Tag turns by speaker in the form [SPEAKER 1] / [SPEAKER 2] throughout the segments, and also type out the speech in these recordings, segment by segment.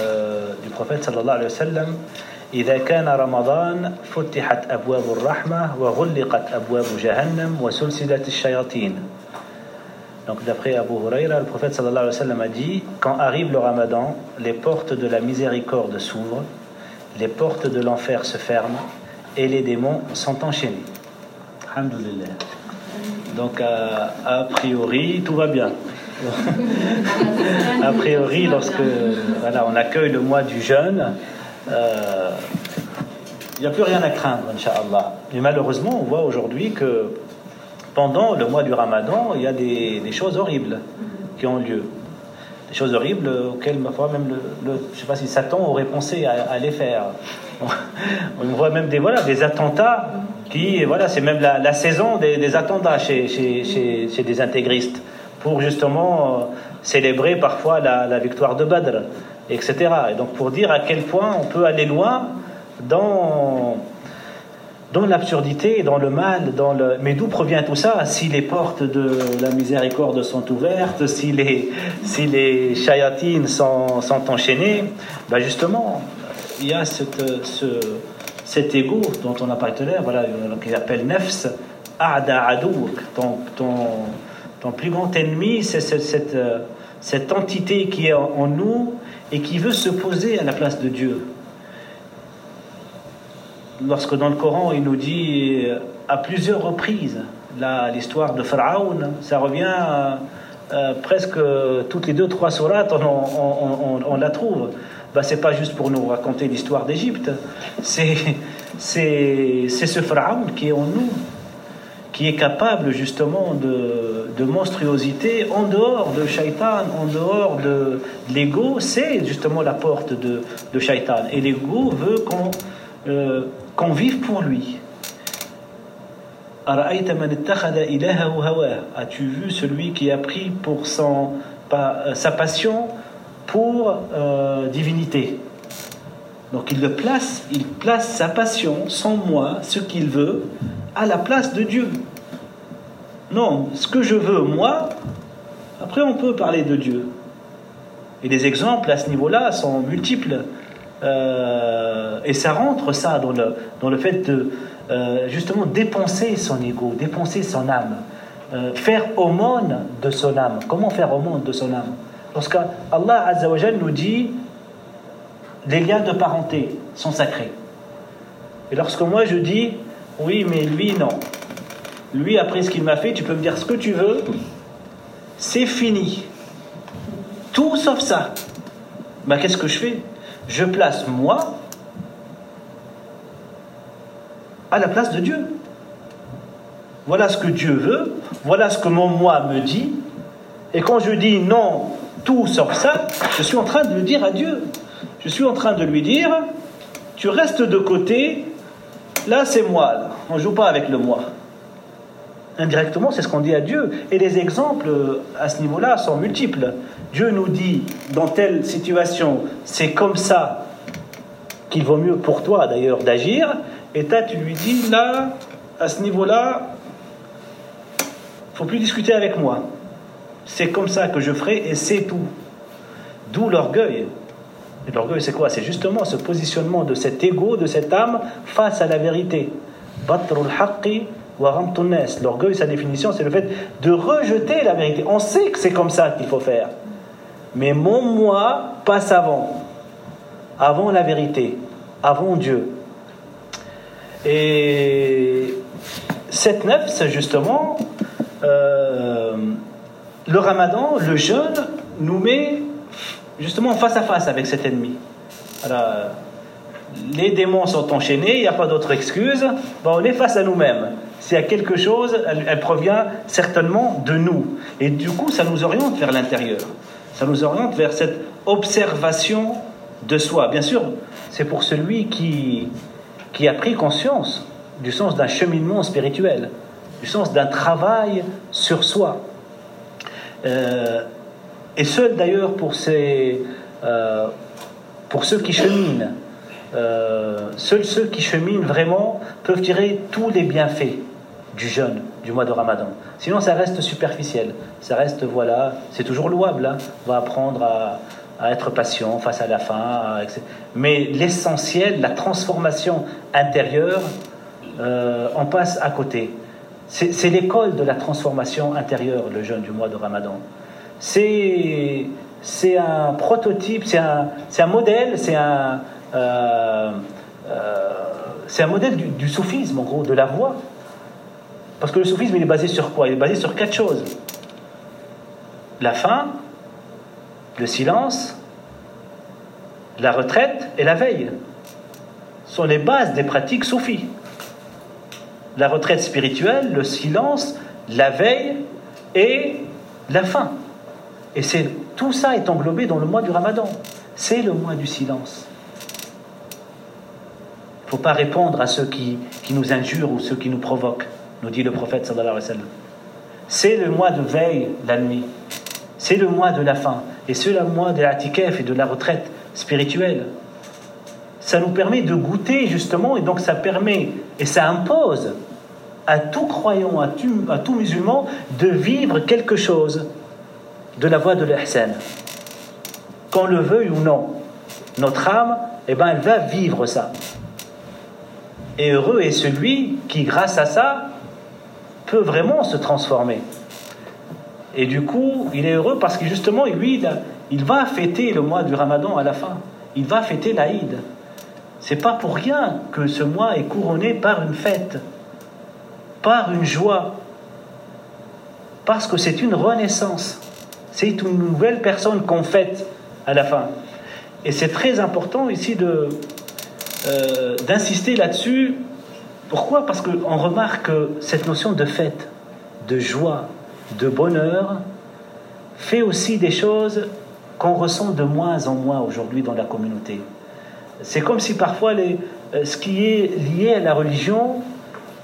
[SPEAKER 1] euh, du prophète sallallahu alayhi wa sallam إذا كان رمضان فتحت أبواب الرحمة وغلقت أبواب جهنم وسلسلة الشياطين Donc d'après Abu Huraira, le prophète sallallahu alayhi wa sallam a dit Quand arrive le ramadan, les portes de la miséricorde s'ouvrent, les portes de l'enfer se ferment et les démons sont enchaînés. Alhamdulillah. Donc a, a priori, tout va bien. a priori, lorsque voilà, on accueille le mois du jeûne, euh, il n'y a plus rien à craindre, Inch'Allah. Mais malheureusement, on voit aujourd'hui que pendant le mois du ramadan, il y a des, choses horribles qui ont lieu. Des choses horribles auxquelles, ma foi, même le, le- je sais pas si Satan aurait pensé à, les faire. On voit même des, voilà, des attentats qui, voilà, c'est même la, saison des, attentats chez, chez des intégristes pour justement euh, célébrer parfois la, victoire de Badr, etc. Et donc pour dire à quel point on peut aller loin dans, dans l'absurdité, dans le mal, dans le... mais d'où provient tout ça? Si les portes de la miséricorde sont ouvertes, si les, si les chayatines sont, enchaînées, ben justement, il y a cette, ce, cet ego dont on a parlé tout à l'heure, voilà, qu'il appelle nefs, a'da adouk, ton, ton, ton plus grand ennemi, c'est euh, cette entité qui est en, nous et qui veut se poser à la place de Dieu. Lorsque dans le Coran il nous dit euh, à plusieurs reprises l'histoire de Pharaon, ça revient euh, presque toutes les deux trois sourates, on, la trouve. Bah, c'est pas juste pour nous raconter l'histoire d'Égypte, c'est ce Pharaon qui est en nous, qui est capable justement de, monstruosité en dehors de Shaitan, en dehors de, l'ego, c'est justement la porte de, de Shaitan. Et l'ego veut qu'on euh, vive pour lui. As-tu vu celui qui a pris pour euh, sa passion pour euh, divinité? Donc il le place, il place sa passion, son moi, ce qu'il veut, à la place de Dieu. Non, ce que je veux, moi, après on peut parler de Dieu. Et les exemples à ce niveau-là sont multiples. Euh, et ça rentre ça dans le, dans le fait de euh, justement dépenser son ego, dépenser son âme, euh, faire aumône de son âme. Comment faire aumône de son âme? Lorsque Allah Azzawajal nous dit les liens de parenté sont sacrés. Et lorsque moi je dis oui, mais lui non. Lui, après ce qu'il m'a fait, tu peux me dire ce que tu veux, c'est fini. Tout sauf ça. Ben, qu'est-ce que je fais? Je place moi à la place de Dieu. Voilà ce que Dieu veut, voilà ce que mon moi me dit. Et quand je dis non, tout sauf ça, je suis en train de le dire à Dieu. Je suis en train de lui dire, tu restes de côté, là c'est moi, on ne joue pas avec le moi. Indirectement, c'est ce qu'on dit à Dieu. Et les exemples euh, à ce niveau-là sont multiples. Dieu nous dit, dans telle situation, c'est comme ça qu'il vaut mieux pour toi d'ailleurs d'agir. Et toi, tu lui dis, là, à ce niveau-là, faut plus discuter avec moi. C'est comme ça que je ferai et c'est tout. D'où l'orgueil. L'orgueil, c'est quoi? C'est justement ce positionnement de cet ego, de cette âme face à la vérité. L'orgueil, sa définition, c'est le fait de rejeter la vérité. On sait que c'est comme ça qu'il faut faire. Mais mon moi passe avant. Avant la vérité. Avant Dieu. Et cette nefs, justement, euh, le ramadan, le jeûne, nous met justement face à face avec cet ennemi. Alors, les démons sont enchaînés, il n'y a pas d'autre excuse, ben, on est face à nous-mêmes. S'il y a quelque chose, elle, elle provient certainement de nous. Et du coup, ça nous oriente vers l'intérieur. Ça nous oriente vers cette observation de soi. Bien sûr, c'est pour celui qui, qui a pris conscience du sens d'un cheminement spirituel, du sens d'un travail sur soi. Euh, et seul d'ailleurs pour, euh, pour ceux qui cheminent, euh, seuls ceux qui cheminent vraiment peuvent tirer tous les bienfaits du jeûne, du mois de Ramadan. Sinon, ça reste superficiel. Ça reste, voilà, c'est toujours louable. hein. On va apprendre à, à être patient face à la faim. Mais l'essentiel, la transformation intérieure, euh, on passe à côté. C'est l'école de la transformation intérieure, le jeûne du mois de Ramadan. C'est un prototype, c'est un, modèle, c'est un, euh, euh, modèle du, soufisme, en gros, de la voie. Parce que le soufisme, il est basé sur quoi? Il est basé sur quatre choses. La faim, le silence, la retraite et la veille sont les bases des pratiques soufis. La retraite spirituelle, le silence, la veille et la faim. Et c'est tout ça est englobé dans le mois du Ramadan. C'est le mois du silence. Il ne faut pas répondre à ceux qui, nous injurent ou ceux qui nous provoquent, nous dit le prophète sallallahu alayhi wa sallam. C'est le mois de veille, la nuit. C'est le mois de la faim. Et c'est le mois de la et de la retraite spirituelle. Ça nous permet de goûter justement, et donc ça permet, et ça impose à tout croyant, à tout, à tout musulman, de vivre quelque chose de la voie de l'ihsan. Qu'on le veuille ou non, notre âme, eh ben, elle va vivre ça. Et heureux est celui qui, grâce à ça, peut vraiment se transformer. Et du coup, il est heureux parce que justement, lui, il va fêter le mois du Ramadan à la fin. Il va fêter l'Aïd. C'est pas pour rien que ce mois est couronné par une fête, par une joie, parce que c'est une renaissance. C'est une nouvelle personne qu'on fête à la fin. Et c'est très important ici euh, d'insister là-dessus. Pourquoi? Parce qu'on remarque cette notion de fête, de joie, de bonheur fait aussi des choses qu'on ressent de moins en moins aujourd'hui dans la communauté. C'est comme si parfois les, euh, ce qui est lié à la religion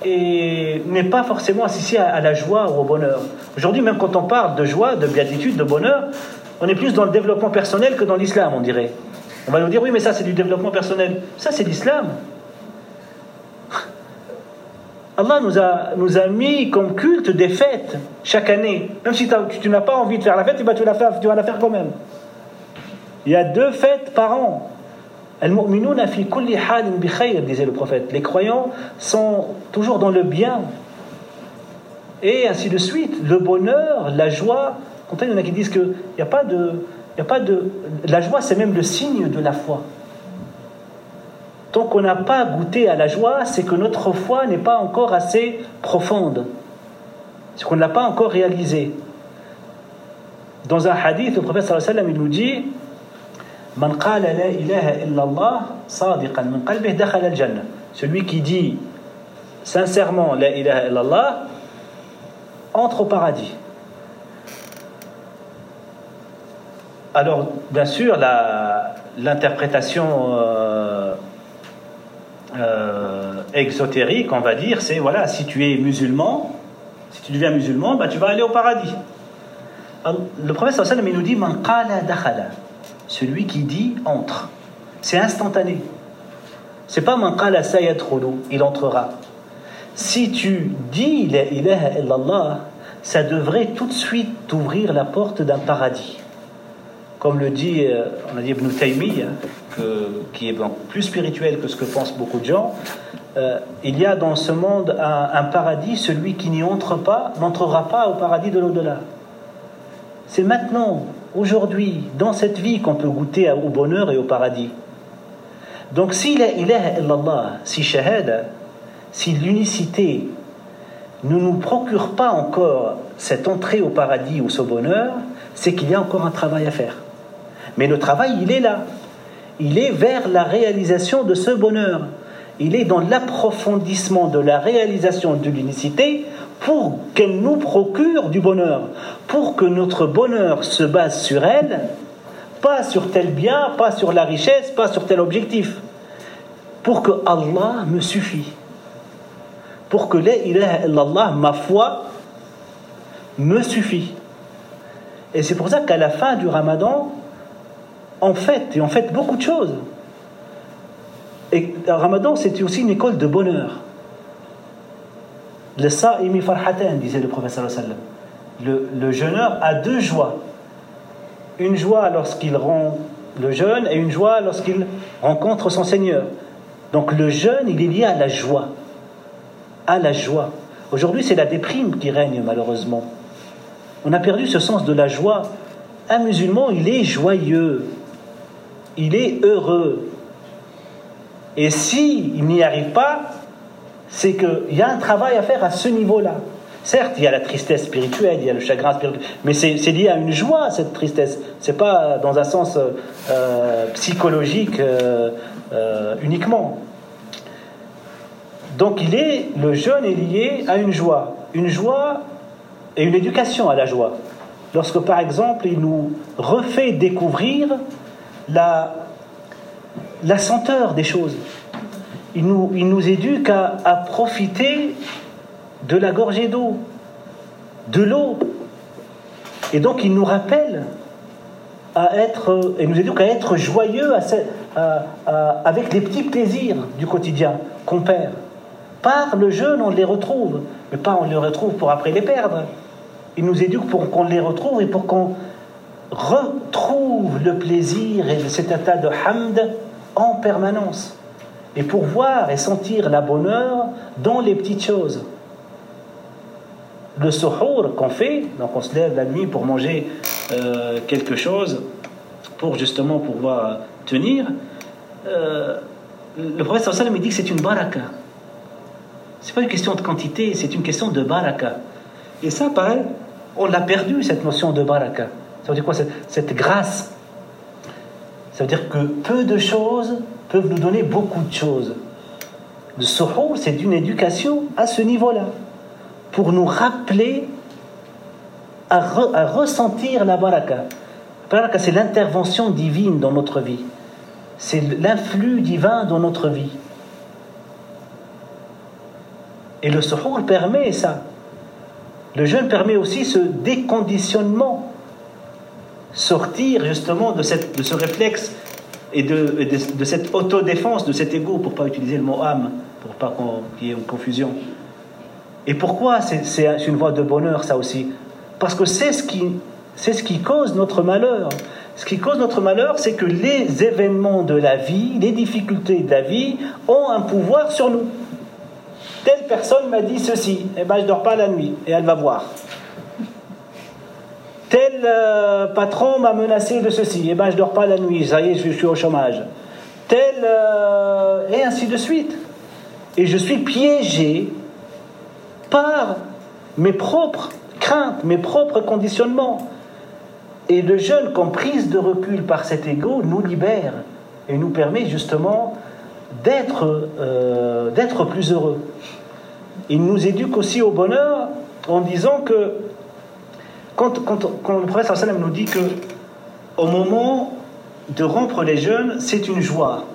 [SPEAKER 1] n'est pas forcément associé à, la joie ou au bonheur. Aujourd'hui, même quand on parle de joie, de béatitude, de bonheur, on est plus dans le développement personnel que dans l'islam, on dirait. On va nous dire, oui, mais ça c'est du développement personnel. Ça c'est l'islam. Allah nous a, nous a mis comme culte des fêtes chaque année. Même si tu n'as pas envie de faire la fête, eh ben, tu, vas la faire, quand même. Il y a deux fêtes par an. disait le prophète. Les croyants sont toujours dans le bien. Et ainsi de suite. Le bonheur, la joie. il y en a qui disent qu'il n'y a pas de. Il a pas de la joie, c'est même le signe de la foi. Tant qu'on n'a pas goûté à la joie, c'est que notre foi n'est pas encore assez profonde. C'est qu'on ne l'a pas encore réalisé. Dans un hadith, le prophète sallallahu alayhi wa sallam, nous dit Man qala la ilaha illallah sadiqan min qalbih dakhala al-jannah. Celui qui dit sincèrement la ilaha illallah entre au paradis. Alors, bien sûr, l'interprétation euh, euh, exotérique, on va dire, c'est voilà, si tu es musulman, si tu deviens musulman, bah, tu vas aller au paradis. le prophète sallam nous dit dakhala, celui qui dit entre. C'est instantané. C'est pas man qala il entrera. Si tu dis la ilaha illallah, ça devrait tout de suite t'ouvrir la porte d'un paradis. Comme le dit, euh, on a dit Ibn Taymiyyah, qui est plus spirituel que ce que pensent beaucoup de gens, euh, il y a dans ce monde un, paradis, celui qui n'y entre pas n'entrera pas au paradis de l'au-delà. C'est maintenant, aujourd'hui, dans cette vie qu'on peut goûter au bonheur et au paradis. Donc si la ilaha illallah, si shahada, si l'unicité ne nous procure pas encore cette entrée au paradis ou ce bonheur, c'est qu'il y a encore un travail à faire. Mais le travail, il est là il est vers la réalisation de ce bonheur. Il est dans l'approfondissement de la réalisation de l'unicité pour qu'elle nous procure du bonheur, pour que notre bonheur se base sur elle, pas sur tel bien, pas sur la richesse, pas sur tel objectif, pour que Allah me suffit, pour que la ilaha illallah, ma foi, me suffit. Et c'est pour ça qu'à la fin du ramadan, en fait, et en fait beaucoup de choses. Et le Ramadan, c'était aussi une école de bonheur. Le sa'imi farhatan, disait le professeur Le, le jeûneur a deux joies. une joie lorsqu'il rend le jeûne et une joie lorsqu'il rencontre son Seigneur. Donc le jeûne, il est lié à la joie. La joie. Aujourd'hui, c'est la déprime qui règne malheureusement. On a perdu ce sens de la joie. Un musulman, il est joyeux. Il est heureux. Et s'il il n'y arrive pas, c'est qu'il y a un travail à faire à ce niveau-là. Certes, il y a la tristesse spirituelle, il y a le chagrin spirituel, mais c'est lié à une joie, cette tristesse. C'est pas dans un sens euh, psychologique euh, euh, uniquement. Donc il est, le jeûne est lié à une joie. Une joie et une éducation à la joie. Lorsque par exemple il nous refait découvrir la, senteur des choses. Il nous, nous éduque à, à profiter de la gorgée d'eau, de l'eau. Et donc il nous rappelle à être, et nous éduque à être joyeux avec les petits plaisirs du quotidien qu'on perd. Par le jeûne, on les retrouve, mais pas on les retrouve pour après les perdre. Il nous éduque pour qu'on les retrouve et pour qu'on retrouve le plaisir et cet état de hamd en permanence. Et pour voir et sentir la bonheur dans les petites choses le suhour qu'on fait, donc on se lève la nuit pour manger euh, quelque chose, pour justement pouvoir tenir, euh, le prophète sallam dit que c'est une baraka. C'est pas une question de quantité, c'est une question de baraka. Et ça, pareil, on l'a perdu, cette notion de baraka. Ça veut dire quoi cette, grâce? Ça veut dire que peu de choses peuvent nous donner beaucoup de choses. Le suhour, c'est une éducation à ce niveau-là pour nous rappeler à, ressentir la baraka. La baraka, c'est l'intervention divine dans notre vie. C'est l'influx divin dans notre vie. Et le suhour permet ça. Le jeûne permet aussi ce déconditionnement, sortir justement de, cette, de ce réflexe et de, de, cette autodéfense, de cet ego, pour pas utiliser le mot âme, pour pas qu'il y ait une confusion. Et pourquoi c'est une voie de bonheur, ça aussi? Parce que c'est ce, ce qui cause notre malheur. Ce qui cause notre malheur, c'est que les événements de la vie, les difficultés de la vie, ont un pouvoir sur nous. Telle personne m'a dit ceci, et eh ben je dors pas la nuit, et elle va voir. Tel euh, patron m'a menacé de ceci, et eh ben je dors pas la nuit, ça y est, je, suis au chômage. Tel euh, et ainsi de suite. Et je suis piégé par mes propres craintes, mes propres conditionnements. Et le jeûne, comme prise de recul par cet ego, nous libère et nous permet justement d'être euh, d'être plus heureux. Il nous éduque aussi au bonheur en disant que quand, quand, le prophète sallam nous dit que au moment de rompre les jeûnes, c'est une joie.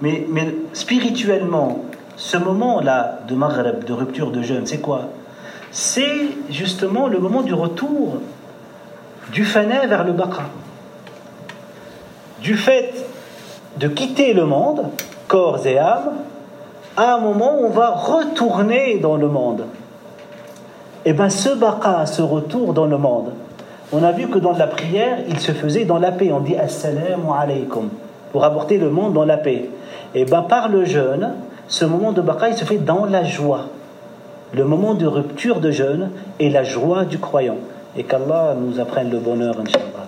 [SPEAKER 1] Mais, mais spirituellement, ce moment-là de Maghreb, de rupture de jeûne, c'est quoi? C'est justement le moment du retour du fané vers le baqa. Du fait de quitter le monde, corps et âme, à un moment où on va retourner dans le monde. Et eh bien ce baqa, ce retour dans le monde, on a vu que dans la prière, il se faisait dans la paix. On dit Assalamu alaykum pour apporter le monde dans la paix. Et eh bien par le jeûne, ce moment de bataille se fait dans la joie. Le moment de rupture de jeûne et la joie du croyant. Et qu'Allah nous apprenne le bonheur, Inch'Allah.